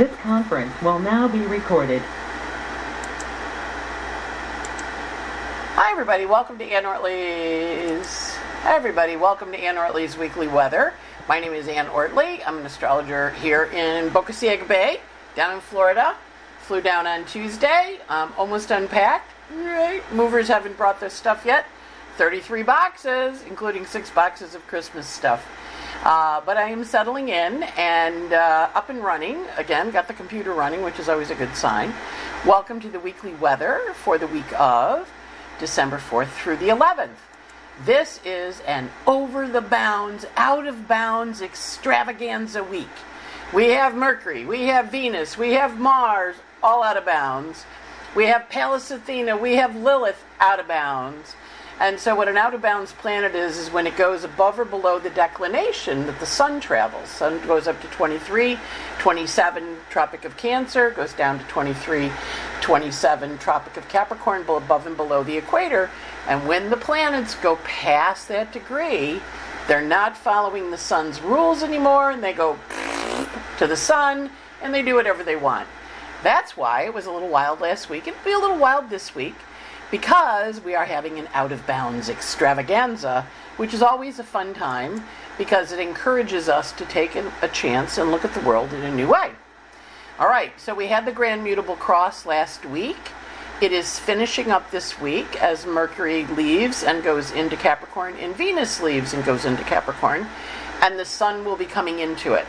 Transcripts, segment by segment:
This conference will now be recorded. Hi, everybody. Welcome to Anne Ortelee's. Hi, everybody. Welcome to Anne Ortelee's Weekly Weather. My name is Anne Ortelee. I'm an astrologer here in Boca Ciega Bay, down in Florida. Flew down on Tuesday. Um, almost unpacked. Right. Movers haven't brought their stuff yet. 33 boxes, including six boxes of Christmas stuff. Uh, but I am settling in and uh, up and running. Again, got the computer running, which is always a good sign. Welcome to the weekly weather for the week of December 4th through the 11th. This is an over the bounds, out of bounds extravaganza week. We have Mercury, we have Venus, we have Mars, all out of bounds. We have Pallas Athena, we have Lilith out of bounds. And so, what an out of bounds planet is, is when it goes above or below the declination that the sun travels. Sun goes up to 23, 27, Tropic of Cancer, goes down to 23, 27, Tropic of Capricorn, above and below the equator. And when the planets go past that degree, they're not following the sun's rules anymore, and they go to the sun, and they do whatever they want. That's why it was a little wild last week. It'll be a little wild this week because we are having an out of bounds extravaganza, which is always a fun time because it encourages us to take a chance and look at the world in a new way. All right, so we had the Grand Mutable Cross last week. It is finishing up this week as Mercury leaves and goes into Capricorn, and Venus leaves and goes into Capricorn, and the Sun will be coming into it.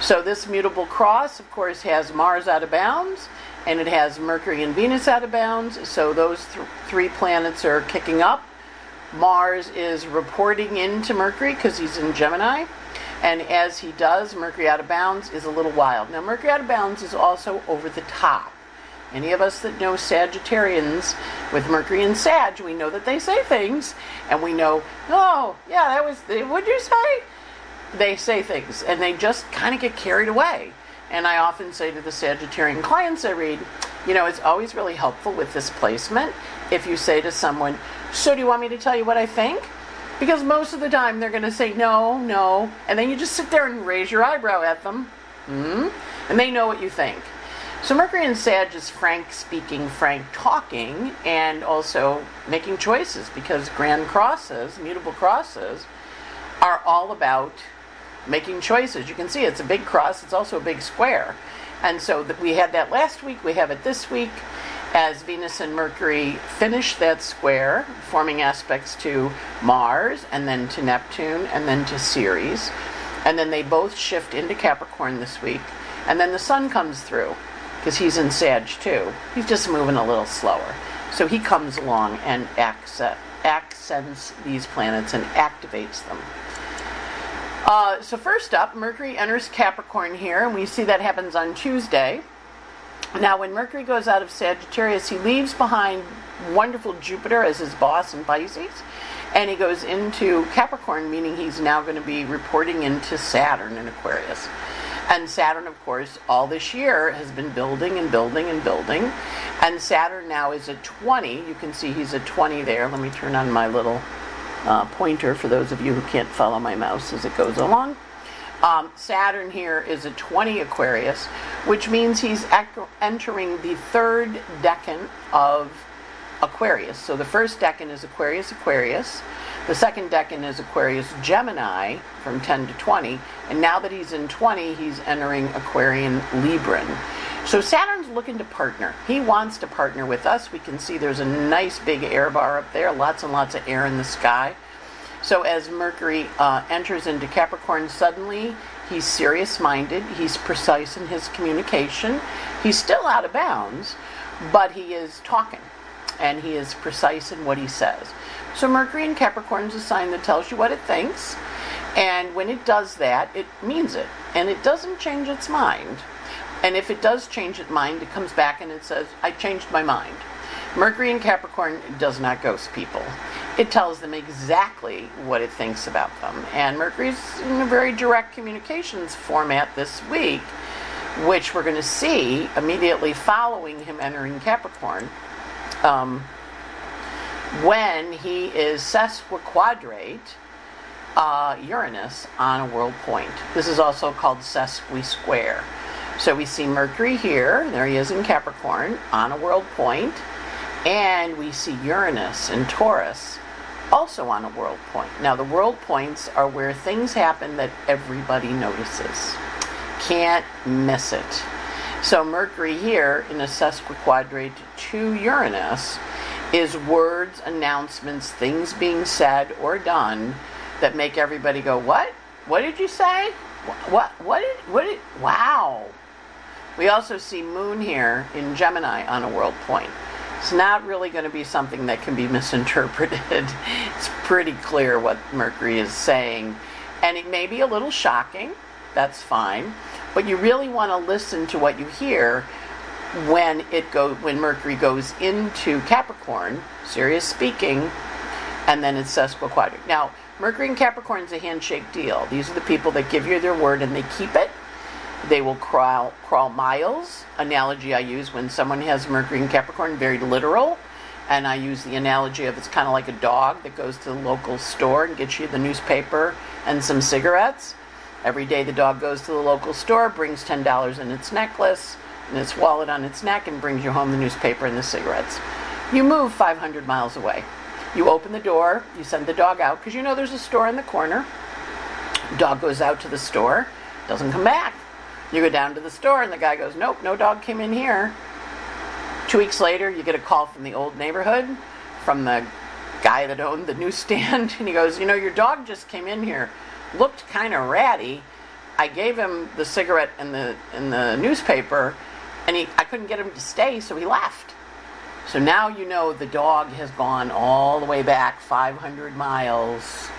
So, this mutable cross, of course, has Mars out of bounds and it has Mercury and Venus out of bounds. So those th- three planets are kicking up. Mars is reporting into Mercury because he's in Gemini. And as he does, Mercury out of bounds is a little wild. Now, Mercury out of bounds is also over the top. Any of us that know Sagittarians with Mercury and Sag, we know that they say things, and we know, oh, yeah, that was, what'd you say? They say things, and they just kind of get carried away. And I often say to the Sagittarian clients I read, you know, it's always really helpful with this placement if you say to someone, So do you want me to tell you what I think? Because most of the time they're going to say no, no, and then you just sit there and raise your eyebrow at them, hmm? and they know what you think. So Mercury and Sag is frank speaking, frank talking, and also making choices because grand crosses, mutable crosses, are all about making choices. You can see it's a big cross, it's also a big square. And so we had that last week, we have it this week as Venus and Mercury finish that square, forming aspects to Mars and then to Neptune and then to Ceres. And then they both shift into Capricorn this week. And then the Sun comes through because he's in Sag too. He's just moving a little slower. So he comes along and accents these planets and activates them. Uh, so first up, Mercury enters Capricorn here, and we see that happens on Tuesday. Now, when Mercury goes out of Sagittarius, he leaves behind wonderful Jupiter as his boss in Pisces, and he goes into Capricorn, meaning he's now going to be reporting into Saturn in Aquarius. And Saturn, of course, all this year has been building and building and building. And Saturn now is a 20. You can see he's a 20 there. Let me turn on my little uh, pointer for those of you who can't follow my mouse as it goes along. Um, Saturn here is a 20 Aquarius, which means he's entering the third decan of Aquarius. So the first decan is Aquarius Aquarius. The second decan is Aquarius Gemini from 10 to 20. And now that he's in 20, he's entering Aquarian Libran. So Saturn's looking to partner. He wants to partner with us. We can see there's a nice big air bar up there, lots and lots of air in the sky. So as Mercury uh, enters into Capricorn suddenly, he's serious minded, he's precise in his communication. He's still out of bounds, but he is talking and he is precise in what he says. So Mercury in Capricorn is a sign that tells you what it thinks, and when it does that, it means it, and it doesn't change its mind. And if it does change its mind, it comes back and it says, I changed my mind. Mercury in Capricorn does not ghost people. It tells them exactly what it thinks about them. And Mercury's in a very direct communications format this week, which we're going to see immediately following him entering Capricorn. Um, when he is sesquiquadrate uh, Uranus on a world point. This is also called sesqui square. So we see Mercury here, there he is in Capricorn, on a world point, and we see Uranus in Taurus, also on a world point. Now, the world points are where things happen that everybody notices. Can't miss it. So, Mercury here in a sesquiquadrate to Uranus is words, announcements, things being said or done that make everybody go, What? What did you say? What? What did? What did? Wow. We also see Moon here in Gemini on a world point. It's not really going to be something that can be misinterpreted. it's pretty clear what Mercury is saying. And it may be a little shocking. That's fine. But you really want to listen to what you hear when it go when Mercury goes into Capricorn, serious speaking, and then it's sesquiquadrate. Now, Mercury in Capricorn is a handshake deal. These are the people that give you their word and they keep it. They will crawl crawl miles. Analogy I use when someone has Mercury in Capricorn, very literal. And I use the analogy of it's kind of like a dog that goes to the local store and gets you the newspaper and some cigarettes. Every day the dog goes to the local store, brings $10 in its necklace and its wallet on its neck, and brings you home the newspaper and the cigarettes. You move 500 miles away. You open the door, you send the dog out because you know there's a store in the corner. Dog goes out to the store, doesn't come back. You go down to the store, and the guy goes, Nope, no dog came in here. Two weeks later, you get a call from the old neighborhood, from the guy that owned the newsstand, and he goes, You know, your dog just came in here, looked kind of ratty. I gave him the cigarette and the, and the newspaper, and he, I couldn't get him to stay, so he left. So now you know the dog has gone all the way back 500 miles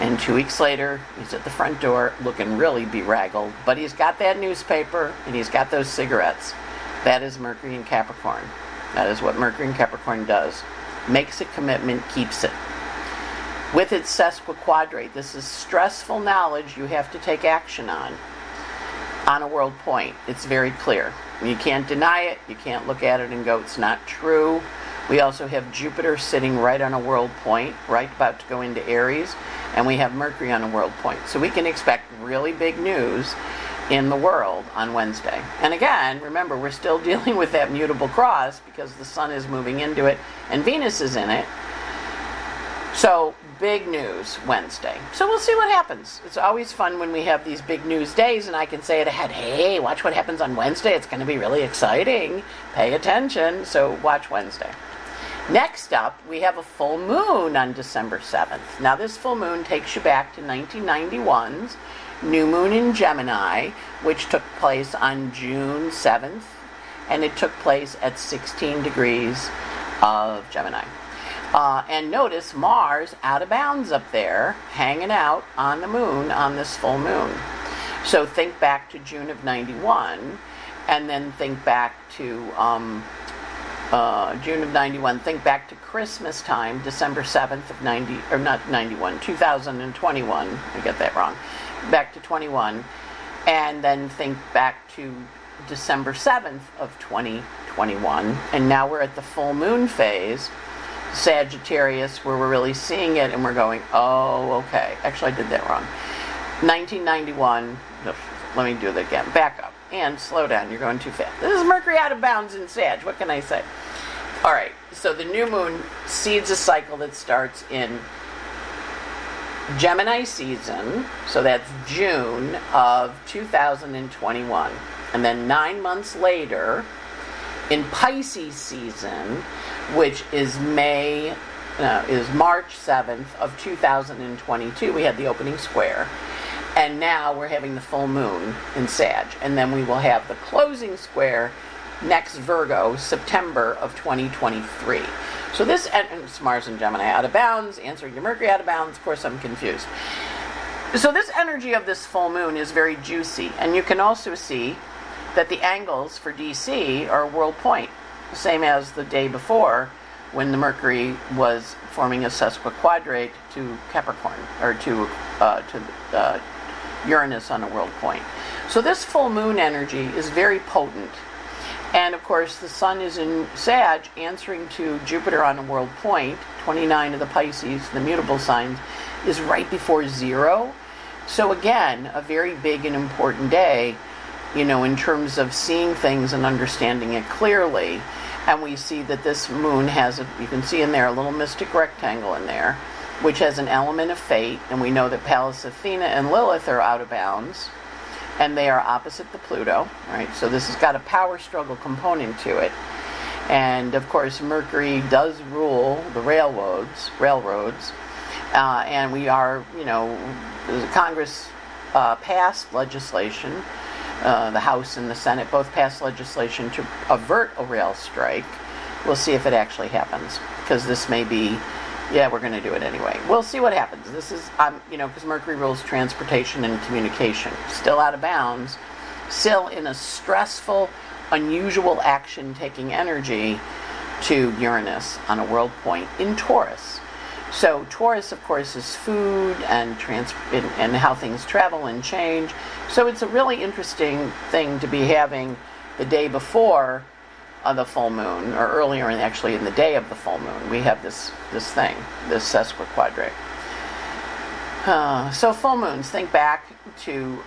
and two weeks later, he's at the front door looking really bedraggled. But he's got that newspaper and he's got those cigarettes. That is Mercury in Capricorn. That is what Mercury in Capricorn does. Makes a commitment, keeps it. With its sesquiquadrate, this is stressful knowledge you have to take action on. On a world point, it's very clear. You can't deny it, you can't look at it and go, it's not true. We also have Jupiter sitting right on a world point, right about to go into Aries and we have Mercury on a world point. So we can expect really big news in the world on Wednesday. And again, remember, we're still dealing with that mutable cross because the sun is moving into it and Venus is in it. So, big news Wednesday. So, we'll see what happens. It's always fun when we have these big news days and I can say it ahead hey, watch what happens on Wednesday. It's going to be really exciting. Pay attention. So, watch Wednesday. Next up, we have a full moon on December 7th. Now, this full moon takes you back to 1991's new moon in Gemini, which took place on June 7th, and it took place at 16 degrees of Gemini. Uh, and notice Mars out of bounds up there, hanging out on the moon on this full moon. So think back to June of 91, and then think back to um, uh, June of 91. Think back to Christmas time, December 7th of 90, or not 91, 2021. I get that wrong. Back to 21. And then think back to December 7th of 2021. And now we're at the full moon phase, Sagittarius, where we're really seeing it and we're going, oh, okay. Actually, I did that wrong. 1991. Let me do that again. Back up and slow down. You're going too fast. This is Mercury out of bounds in Sag. What can I say? All right. So the new moon seeds a cycle that starts in Gemini season. So that's June of 2021. And then nine months later, in Pisces season, which is May, no, is March 7th of 2022, we had the opening square and now we're having the full moon in Sag. And then we will have the closing square next Virgo, September of 2023. So this, and Mars and Gemini out of bounds, answering your Mercury out of bounds. Of course, I'm confused. So this energy of this full moon is very juicy. And you can also see that the angles for DC are world point, same as the day before when the Mercury was forming a sesquiquadrate to Capricorn, or to, uh, to uh, Uranus on a world point. So this full moon energy is very potent. And of course, the sun is in Sag, answering to Jupiter on a world point. 29 of the Pisces, the mutable signs, is right before zero. So again, a very big and important day you know, in terms of seeing things and understanding it clearly. And we see that this moon has, a, you can see in there, a little mystic rectangle in there, which has an element of fate. And we know that Pallas Athena and Lilith are out of bounds, and they are opposite the Pluto, right? So this has got a power struggle component to it. And of course, Mercury does rule the railroads, railroads, uh, and we are, you know, Congress uh, passed legislation. Uh, the House and the Senate both passed legislation to avert a rail strike. We'll see if it actually happens because this may be, yeah, we're going to do it anyway. We'll see what happens. This is, um, you know, because Mercury rules transportation and communication. Still out of bounds, still in a stressful unusual action taking energy to Uranus on a world point in Taurus. So Taurus, of course, is food and trans and how things travel and change. So it's a really interesting thing to be having the day before uh, the full moon, or earlier, and actually in the day of the full moon, we have this this thing, this sesquiquadrate. Uh, so full moons. Think back to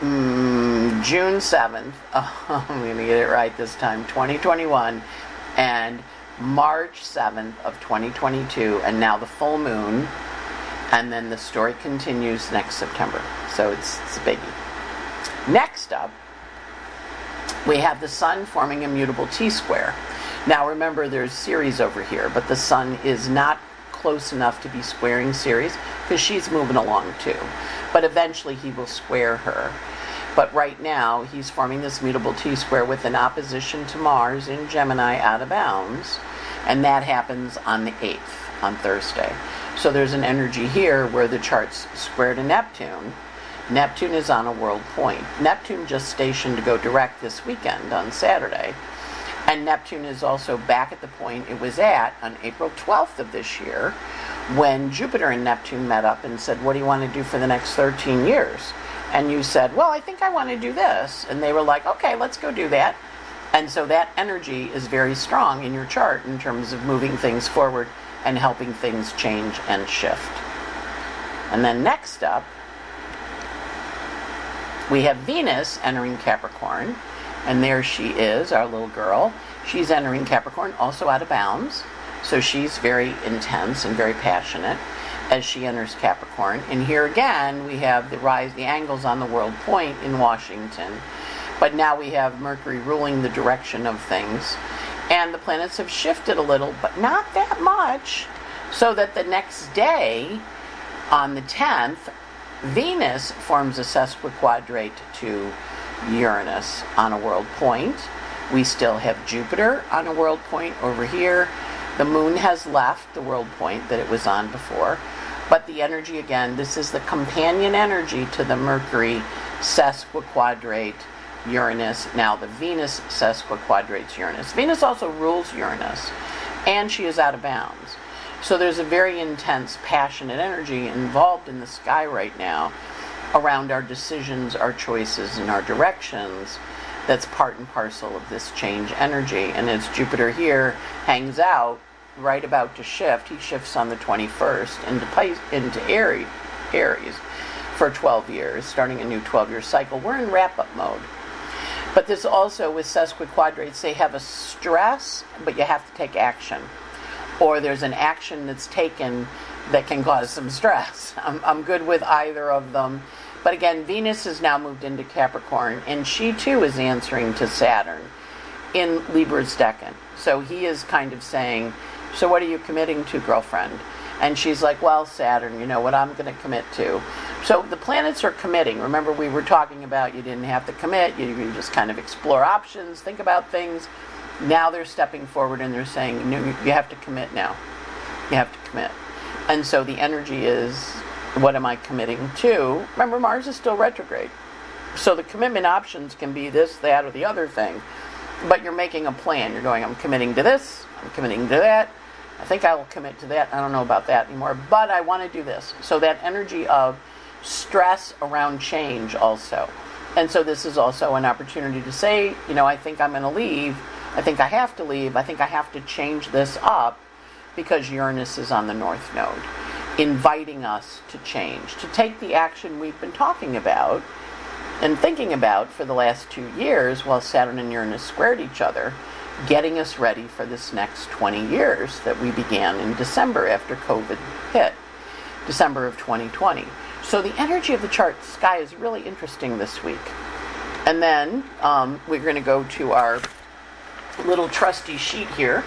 mm, June 7th, oh, I'm going to get it right this time, 2021, and March 7th of 2022, and now the full moon, and then the story continues next September. So it's, it's a biggie. Next up, we have the sun forming a mutable T-square. Now remember, there's Ceres over here, but the sun is not close enough to be squaring Ceres because she's moving along too. But eventually he will square her. But right now he's forming this mutable T square with an opposition to Mars in Gemini out of bounds. And that happens on the 8th, on Thursday. So there's an energy here where the chart's square to Neptune. Neptune is on a world point. Neptune just stationed to go direct this weekend on Saturday. And Neptune is also back at the point it was at on April 12th of this year when Jupiter and Neptune met up and said, What do you want to do for the next 13 years? And you said, Well, I think I want to do this. And they were like, Okay, let's go do that. And so that energy is very strong in your chart in terms of moving things forward and helping things change and shift. And then next up, we have Venus entering Capricorn. And there she is, our little girl. She's entering Capricorn, also out of bounds. So she's very intense and very passionate as she enters Capricorn. And here again, we have the rise, the angles on the world point in Washington. But now we have Mercury ruling the direction of things. And the planets have shifted a little, but not that much. So that the next day, on the 10th, Venus forms a sesquiquadrate to Uranus on a world point. We still have Jupiter on a world point over here. The moon has left the world point that it was on before. But the energy again, this is the companion energy to the Mercury sesquiquadrate Uranus. Now the Venus sesquiquadrates Uranus. Venus also rules Uranus, and she is out of bounds. So there's a very intense, passionate energy involved in the sky right now around our decisions, our choices, and our directions that's part and parcel of this change energy. And as Jupiter here hangs out, right about to shift, he shifts on the 21st into, into Aries, Aries for 12 years, starting a new 12 year cycle. We're in wrap up mode. But this also, with sesquiquadrates, they have a stress, but you have to take action. Or there's an action that's taken that can cause some stress. I'm, I'm good with either of them but again, Venus has now moved into Capricorn, and she too is answering to Saturn in Libra's Decan. So he is kind of saying, So what are you committing to, girlfriend? And she's like, Well, Saturn, you know what I'm going to commit to. So the planets are committing. Remember, we were talking about you didn't have to commit, you, you just kind of explore options, think about things. Now they're stepping forward and they're saying, no, You have to commit now. You have to commit. And so the energy is what am I committing to? Remember, Mars is still retrograde. So the commitment options can be this, that, or the other thing. But you're making a plan. You're going, I'm committing to this, I'm committing to that. I think I will commit to that. I don't know about that anymore, but I want to do this. So that energy of stress around change also. And so this is also an opportunity to say, you know, I think I'm going to leave. I think I have to leave. I think I have to change this up because Uranus is on the north node inviting us to change, to take the action we've been talking about and thinking about for the last two years while Saturn and Uranus squared each other, getting us ready for this next 20 years that we began in December after COVID hit, December of 2020. So the energy of the chart sky is really interesting this week. And then um, we're going to go to our little trusty sheet here.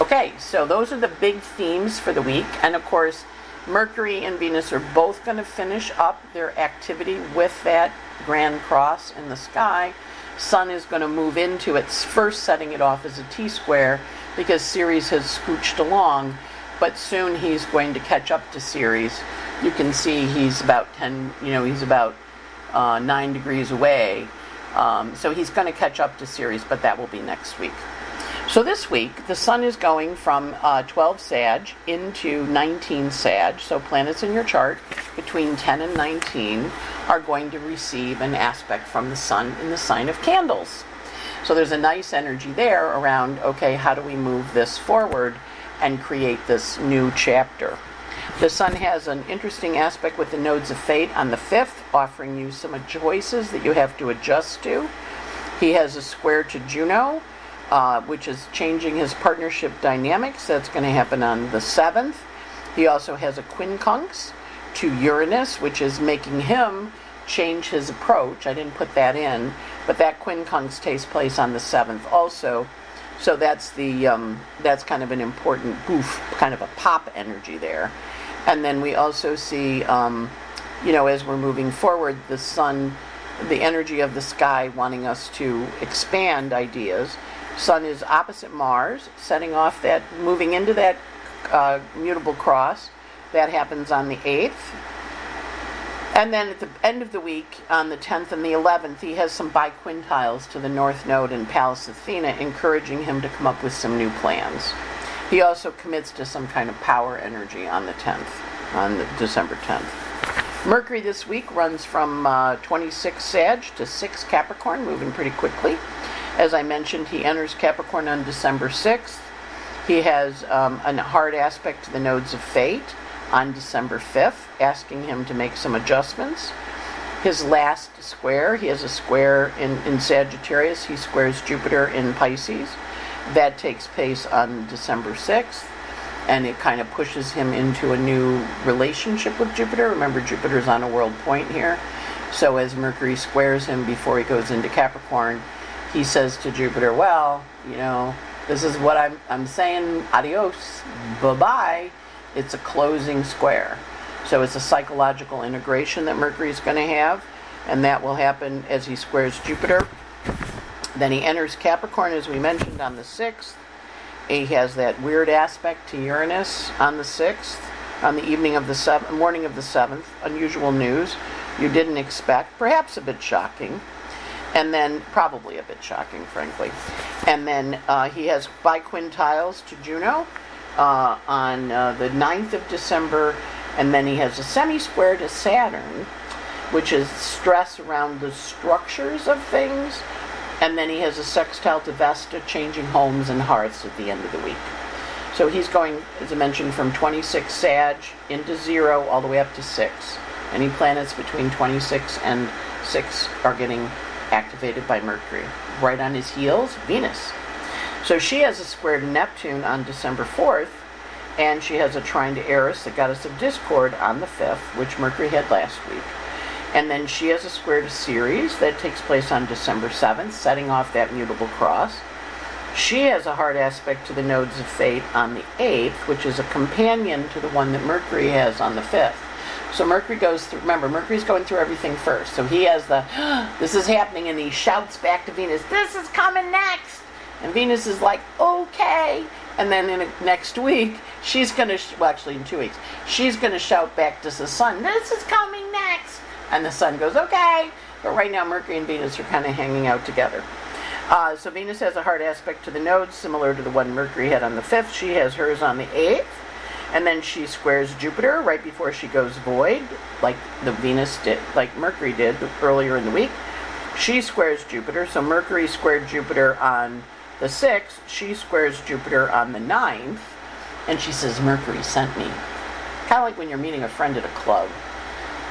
Okay, so those are the big themes for the week. And of course, Mercury and Venus are both going to finish up their activity with that grand cross in the sky. Sun is going to move into its first setting it off as a T square because Ceres has scooched along, but soon he's going to catch up to Ceres. You can see he's about 10, you know, he's about uh, 9 degrees away. Um, so he's going to catch up to Ceres, but that will be next week. So this week, the sun is going from uh, 12 Sag into 19 Sag. So planets in your chart between 10 and 19 are going to receive an aspect from the sun in the sign of candles. So there's a nice energy there around, okay, how do we move this forward and create this new chapter? The sun has an interesting aspect with the nodes of fate on the 5th, offering you some choices that you have to adjust to. He has a square to Juno, uh, which is changing his partnership dynamics. That's going to happen on the 7th. He also has a quincunx to Uranus, which is making him change his approach. I didn't put that in, but that quincunx takes place on the 7th also. So that's the um, that's kind of an important boof, kind of a pop energy there. And then we also see, um, you know, as we're moving forward, the sun, the energy of the sky wanting us to expand ideas. Sun is opposite Mars, setting off that, moving into that uh, mutable cross. That happens on the 8th. And then at the end of the week, on the 10th and the 11th, he has some biquintiles to the North Node in Pallas Athena, encouraging him to come up with some new plans. He also commits to some kind of power energy on the 10th, on the December 10th. Mercury this week runs from uh, 26 Sag to 6 Capricorn, moving pretty quickly. As I mentioned, he enters Capricorn on December 6th. He has um, a hard aspect to the nodes of fate on December 5th, asking him to make some adjustments. His last square, he has a square in, in Sagittarius, he squares Jupiter in Pisces. That takes place on December 6th, and it kind of pushes him into a new relationship with Jupiter. Remember, Jupiter's on a world point here. So as Mercury squares him before he goes into Capricorn, he says to Jupiter, Well, you know, this is what I'm, I'm saying, adios, bye bye it's a closing square. So it's a psychological integration that Mercury is going to have, and that will happen as he squares Jupiter. Then he enters Capricorn, as we mentioned, on the 6th. He has that weird aspect to Uranus on the 6th, on the evening of the seventh, morning of the 7th. Unusual news you didn't expect, perhaps a bit shocking, and then probably a bit shocking, frankly. And then uh, he has biquintiles to Juno, uh, on uh, the 9th of December, and then he has a semi square to Saturn, which is stress around the structures of things, and then he has a sextile to Vesta, changing homes and hearths at the end of the week. So he's going, as I mentioned, from 26 Sag into zero all the way up to six. Any planets between 26 and 6 are getting activated by Mercury. Right on his heels, Venus. So she has a square to Neptune on December 4th, and she has a trine to Eris, the goddess of discord, on the 5th, which Mercury had last week. And then she has a square to Ceres that takes place on December 7th, setting off that mutable cross. She has a hard aspect to the nodes of fate on the 8th, which is a companion to the one that Mercury has on the 5th. So Mercury goes through, remember, Mercury's going through everything first. So he has the, this is happening, and he shouts back to Venus, this is coming next. And Venus is like, okay. And then in a, next week, she's going to, sh- well, actually in two weeks, she's going to shout back to the sun, this is coming next. And the sun goes, okay. But right now, Mercury and Venus are kind of hanging out together. Uh, so Venus has a hard aspect to the nodes, similar to the one Mercury had on the 5th. She has hers on the 8th. And then she squares Jupiter right before she goes void, like the Venus did, like Mercury did earlier in the week. She squares Jupiter, so Mercury squared Jupiter on the 6th, she squares Jupiter on the 9th, and she says, Mercury sent me. Kind of like when you're meeting a friend at a club.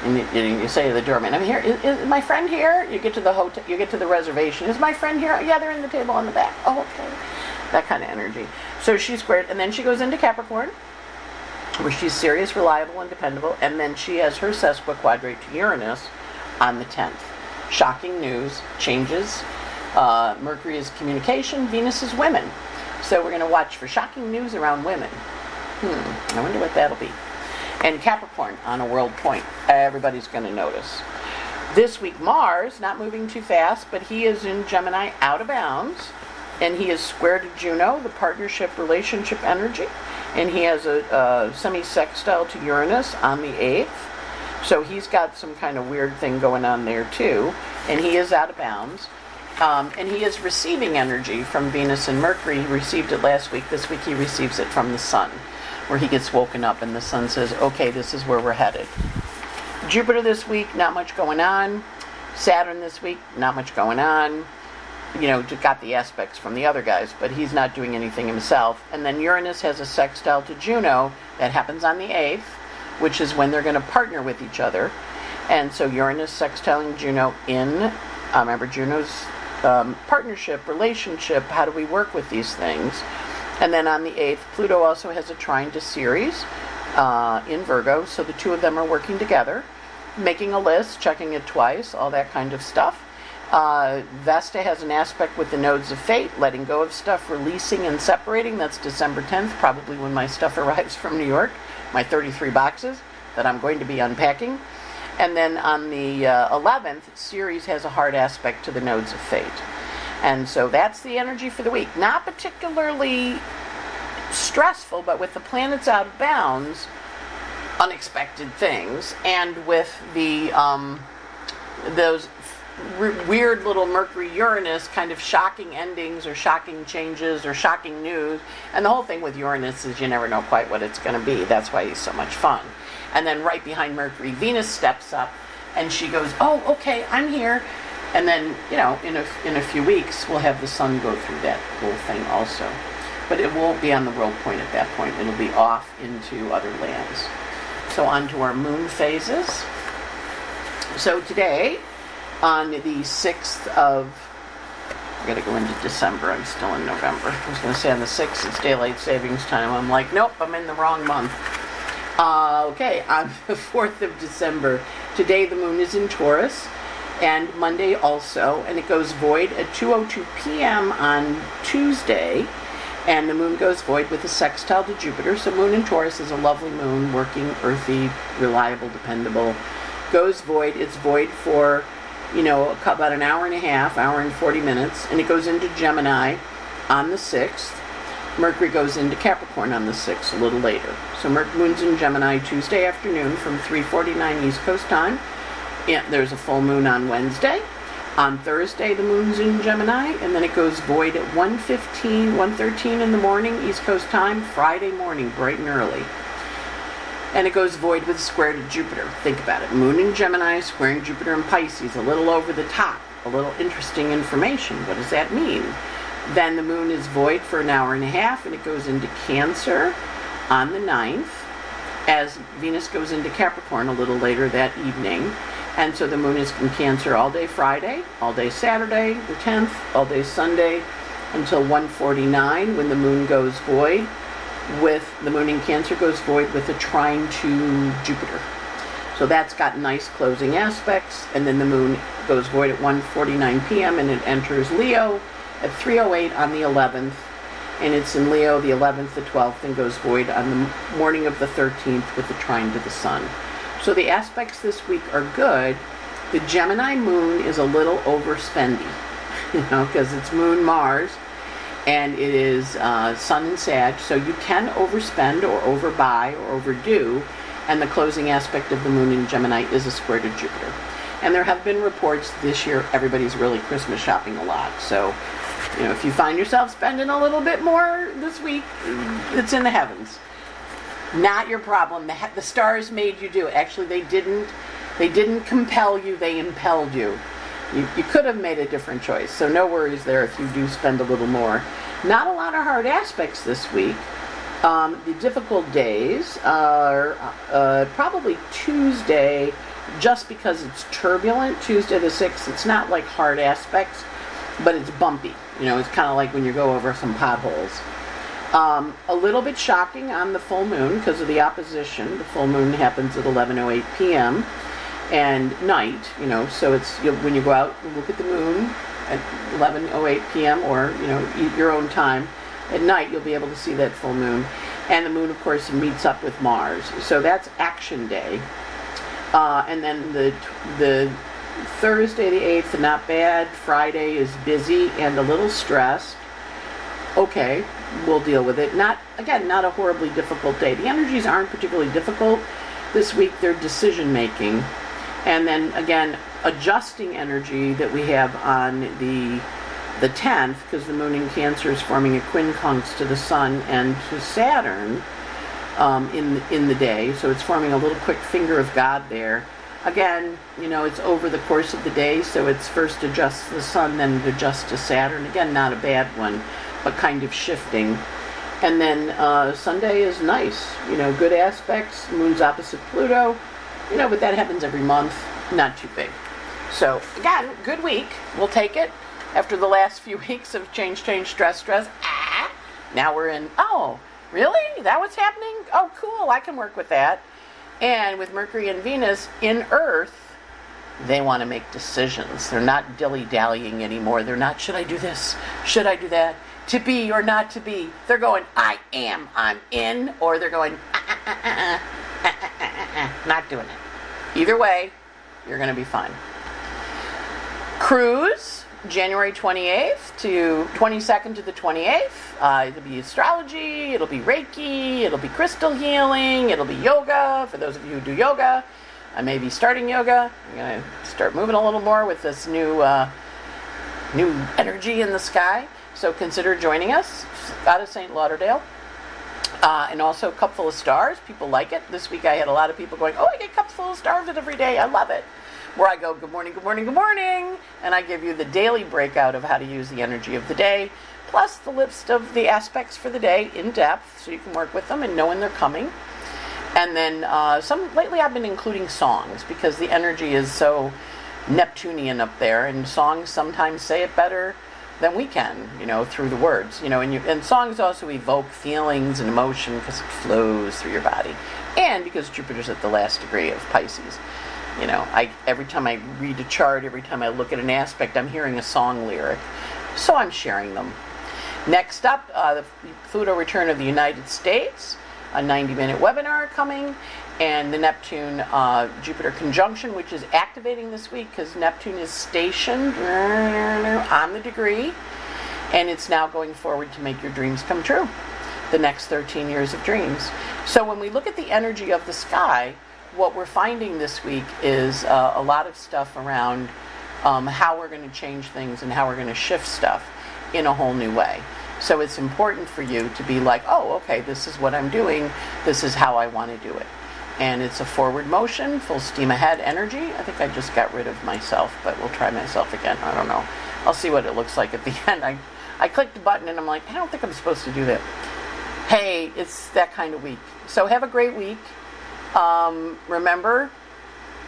And you, you say to the doorman, "I'm here. Is, is my friend here?" You get to the hotel. You get to the reservation. Is my friend here? Yeah, they're in the table on the back. Oh, okay. That kind of energy. So she squared, and then she goes into Capricorn, where she's serious, reliable, and dependable. And then she has her sesquiquadrate to Uranus on the 10th. Shocking news, changes. Uh, Mercury is communication. Venus is women. So we're going to watch for shocking news around women. Hmm. I wonder what that'll be and Capricorn on a world point. Everybody's going to notice. This week, Mars, not moving too fast, but he is in Gemini out of bounds, and he is square to Juno, the partnership relationship energy, and he has a, a semi sextile to Uranus on the 8th. So he's got some kind of weird thing going on there too, and he is out of bounds. Um, and he is receiving energy from Venus and Mercury. He received it last week. This week he receives it from the Sun where he gets woken up and the sun says, okay, this is where we're headed. Jupiter this week, not much going on. Saturn this week, not much going on. You know, got the aspects from the other guys, but he's not doing anything himself. And then Uranus has a sextile to Juno that happens on the 8th, which is when they're going to partner with each other. And so Uranus sextiling Juno in, uh, remember, Juno's um, partnership, relationship, how do we work with these things? And then on the 8th, Pluto also has a trine to Ceres uh, in Virgo, so the two of them are working together, making a list, checking it twice, all that kind of stuff. Uh, Vesta has an aspect with the nodes of fate, letting go of stuff, releasing and separating. That's December 10th, probably when my stuff arrives from New York, my 33 boxes that I'm going to be unpacking. And then on the uh, 11th, Ceres has a hard aspect to the nodes of fate. And so that's the energy for the week. Not particularly stressful, but with the planets out of bounds, unexpected things, and with the um, those r- weird little Mercury Uranus kind of shocking endings or shocking changes or shocking news. And the whole thing with Uranus is you never know quite what it's going to be. That's why he's so much fun. And then right behind Mercury, Venus steps up and she goes, Oh, okay, I'm here. And then, you know, in a, in a few weeks, we'll have the sun go through that whole thing also. But it won't be on the world point at that point. It'll be off into other lands. So on to our moon phases. So today, on the 6th of, I gotta go into December, I'm still in November. I was gonna say on the 6th, it's daylight savings time. I'm like, nope, I'm in the wrong month. Uh, okay, on the 4th of December, today the moon is in Taurus and Monday also, and it goes void at 2:02 p.m. on Tuesday, and the moon goes void with a sextile to Jupiter. So moon in Taurus is a lovely moon, working, earthy, reliable, dependable. Goes void. It's void for, you know, about an hour and a half, hour and 40 minutes, and it goes into Gemini on the 6th. Mercury goes into Capricorn on the 6th, a little later. So Mercury moon's in Gemini Tuesday afternoon from 3:49 East Coast time yeah, there's a full moon on Wednesday. On Thursday, the moon's in Gemini, and then it goes void at 1.15, 1.13 in the morning, East Coast time, Friday morning, bright and early. And it goes void with a square to Jupiter. Think about it. Moon in Gemini, squaring Jupiter in Pisces, a little over the top, a little interesting information. What does that mean? Then the moon is void for an hour and a half, and it goes into Cancer on the 9th, as Venus goes into Capricorn a little later that evening. And so the moon is in Cancer all day Friday, all day Saturday, the 10th, all day Sunday, until 149 when the moon goes void. With the moon in Cancer goes void with a trine to Jupiter. So that's got nice closing aspects. And then the moon goes void at 1:49 p.m. and it enters Leo at 3:08 on the 11th. And it's in Leo the 11th, the 12th, and goes void on the morning of the 13th with the trine to the sun. So the aspects this week are good. The Gemini moon is a little overspendy, you know, because it's moon Mars and it is uh, sun and Sag, so you can overspend or overbuy or overdo. And the closing aspect of the moon in Gemini is a square to Jupiter. And there have been reports this year everybody's really Christmas shopping a lot. So, you know, if you find yourself spending a little bit more this week, it's in the heavens. Not your problem. The, the stars made you do it. Actually, they didn't. They didn't compel you. They impelled you. You, you could have made a different choice. So no worries there if you do spend a little more. Not a lot of hard aspects this week. Um, the difficult days are uh, probably Tuesday, just because it's turbulent, Tuesday the 6th, it's not like hard aspects, but it's bumpy. You know, it's kind of like when you go over some potholes. Um, a little bit shocking on the full moon because of the opposition. The full moon happens at 11:08 p.m. and night. You know, so it's when you go out and look at the moon at 11:08 p.m. or you know eat your own time at night, you'll be able to see that full moon. And the moon, of course, meets up with Mars. So that's Action Day. Uh, and then the the Thursday the 8th, not bad. Friday is busy and a little stressed. Okay, we'll deal with it. Not, again, not a horribly difficult day. The energies aren't particularly difficult this week, they're decision making. And then again, adjusting energy that we have on the the 10th, because the moon in Cancer is forming a quincunx to the Sun and to Saturn um, in in the day, so it's forming a little quick finger of God there. Again, you know, it's over the course of the day, so it's first adjusts the Sun, then it adjusts to Saturn. Again, not a bad one, but kind of shifting. And then uh, Sunday is nice, you know, good aspects. Moon's opposite Pluto, you know, but that happens every month. Not too big. So again, good week. We'll take it. After the last few weeks of change, change, stress, stress. Ah, now we're in. Oh, really? That what's happening? Oh, cool. I can work with that. And with Mercury and Venus in Earth, they want to make decisions. They're not dilly dallying anymore. They're not, should I do this? Should I do that? To be or not to be. They're going, I am, I'm in, or they're going, not doing it. Either way, you're going to be fine. Cruise, January 28th to 22nd to the 28th. Uh, it'll be astrology, it'll be Reiki, it'll be crystal healing, it'll be yoga. For those of you who do yoga, I may be starting yoga. I'm going to start moving a little more with this new uh, new energy in the sky. So consider joining us out of St. Lauderdale. Uh, and also a cup full of stars. People like it. This week I had a lot of people going, "Oh, I get cups full of stars every day. I love it." Where I go, "Good morning, good morning, good morning," and I give you the daily breakout of how to use the energy of the day, plus the list of the aspects for the day in depth, so you can work with them and know when they're coming. And then uh, some lately I've been including songs because the energy is so Neptunian up there, and songs sometimes say it better than we can, you know, through the words, you know, and, you, and songs also evoke feelings and emotion because it flows through your body, and because Jupiter's at the last degree of Pisces. You know, I every time I read a chart, every time I look at an aspect, I'm hearing a song lyric, so I'm sharing them. Next up, uh, the Pluto return of the United States, a 90-minute webinar coming, and the Neptune uh, Jupiter conjunction, which is activating this week because Neptune is stationed on the degree, and it's now going forward to make your dreams come true. The next 13 years of dreams. So when we look at the energy of the sky, what we're finding this week is uh, a lot of stuff around um, how we're going to change things and how we're going to shift stuff in a whole new way. So it's important for you to be like, oh, okay, this is what I'm doing, this is how I want to do it. And it's a forward motion, full steam ahead energy. I think I just got rid of myself, but we'll try myself again. I don't know. I'll see what it looks like at the end. I, I clicked the button and I'm like, I don't think I'm supposed to do that. Hey, it's that kind of week. So have a great week. Um, remember,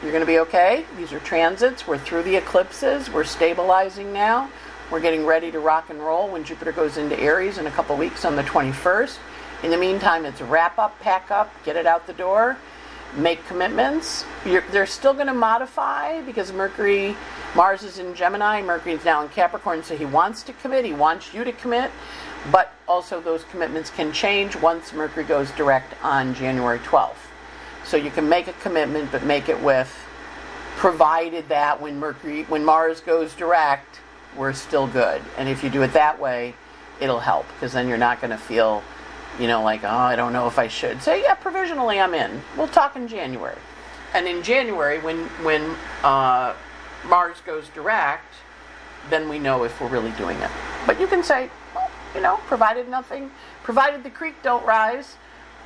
you're going to be okay. These are transits. We're through the eclipses. We're stabilizing now. We're getting ready to rock and roll when Jupiter goes into Aries in a couple weeks on the 21st. In the meantime, it's wrap up, pack up, get it out the door, make commitments. You're, they're still going to modify because Mercury, Mars is in Gemini, Mercury is now in Capricorn, so he wants to commit, he wants you to commit, but also those commitments can change once Mercury goes direct on January 12th. So you can make a commitment, but make it with provided that when Mercury, when Mars goes direct, we're still good. And if you do it that way, it'll help because then you're not going to feel, you know, like, oh, I don't know if I should. Say, yeah, provisionally I'm in. We'll talk in January. And in January, when, when uh, Mars goes direct, then we know if we're really doing it. But you can say, well, you know, provided nothing, provided the creek don't rise,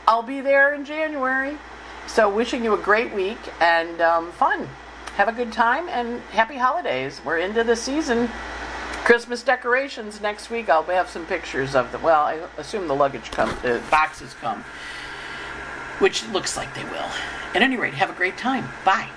I'll be there in January. So wishing you a great week and um, fun. Have a good time and happy holidays. We're into the season. Christmas decorations next week. I'll have some pictures of them. Well, I assume the luggage come, the boxes come, which looks like they will. At any rate, have a great time. Bye.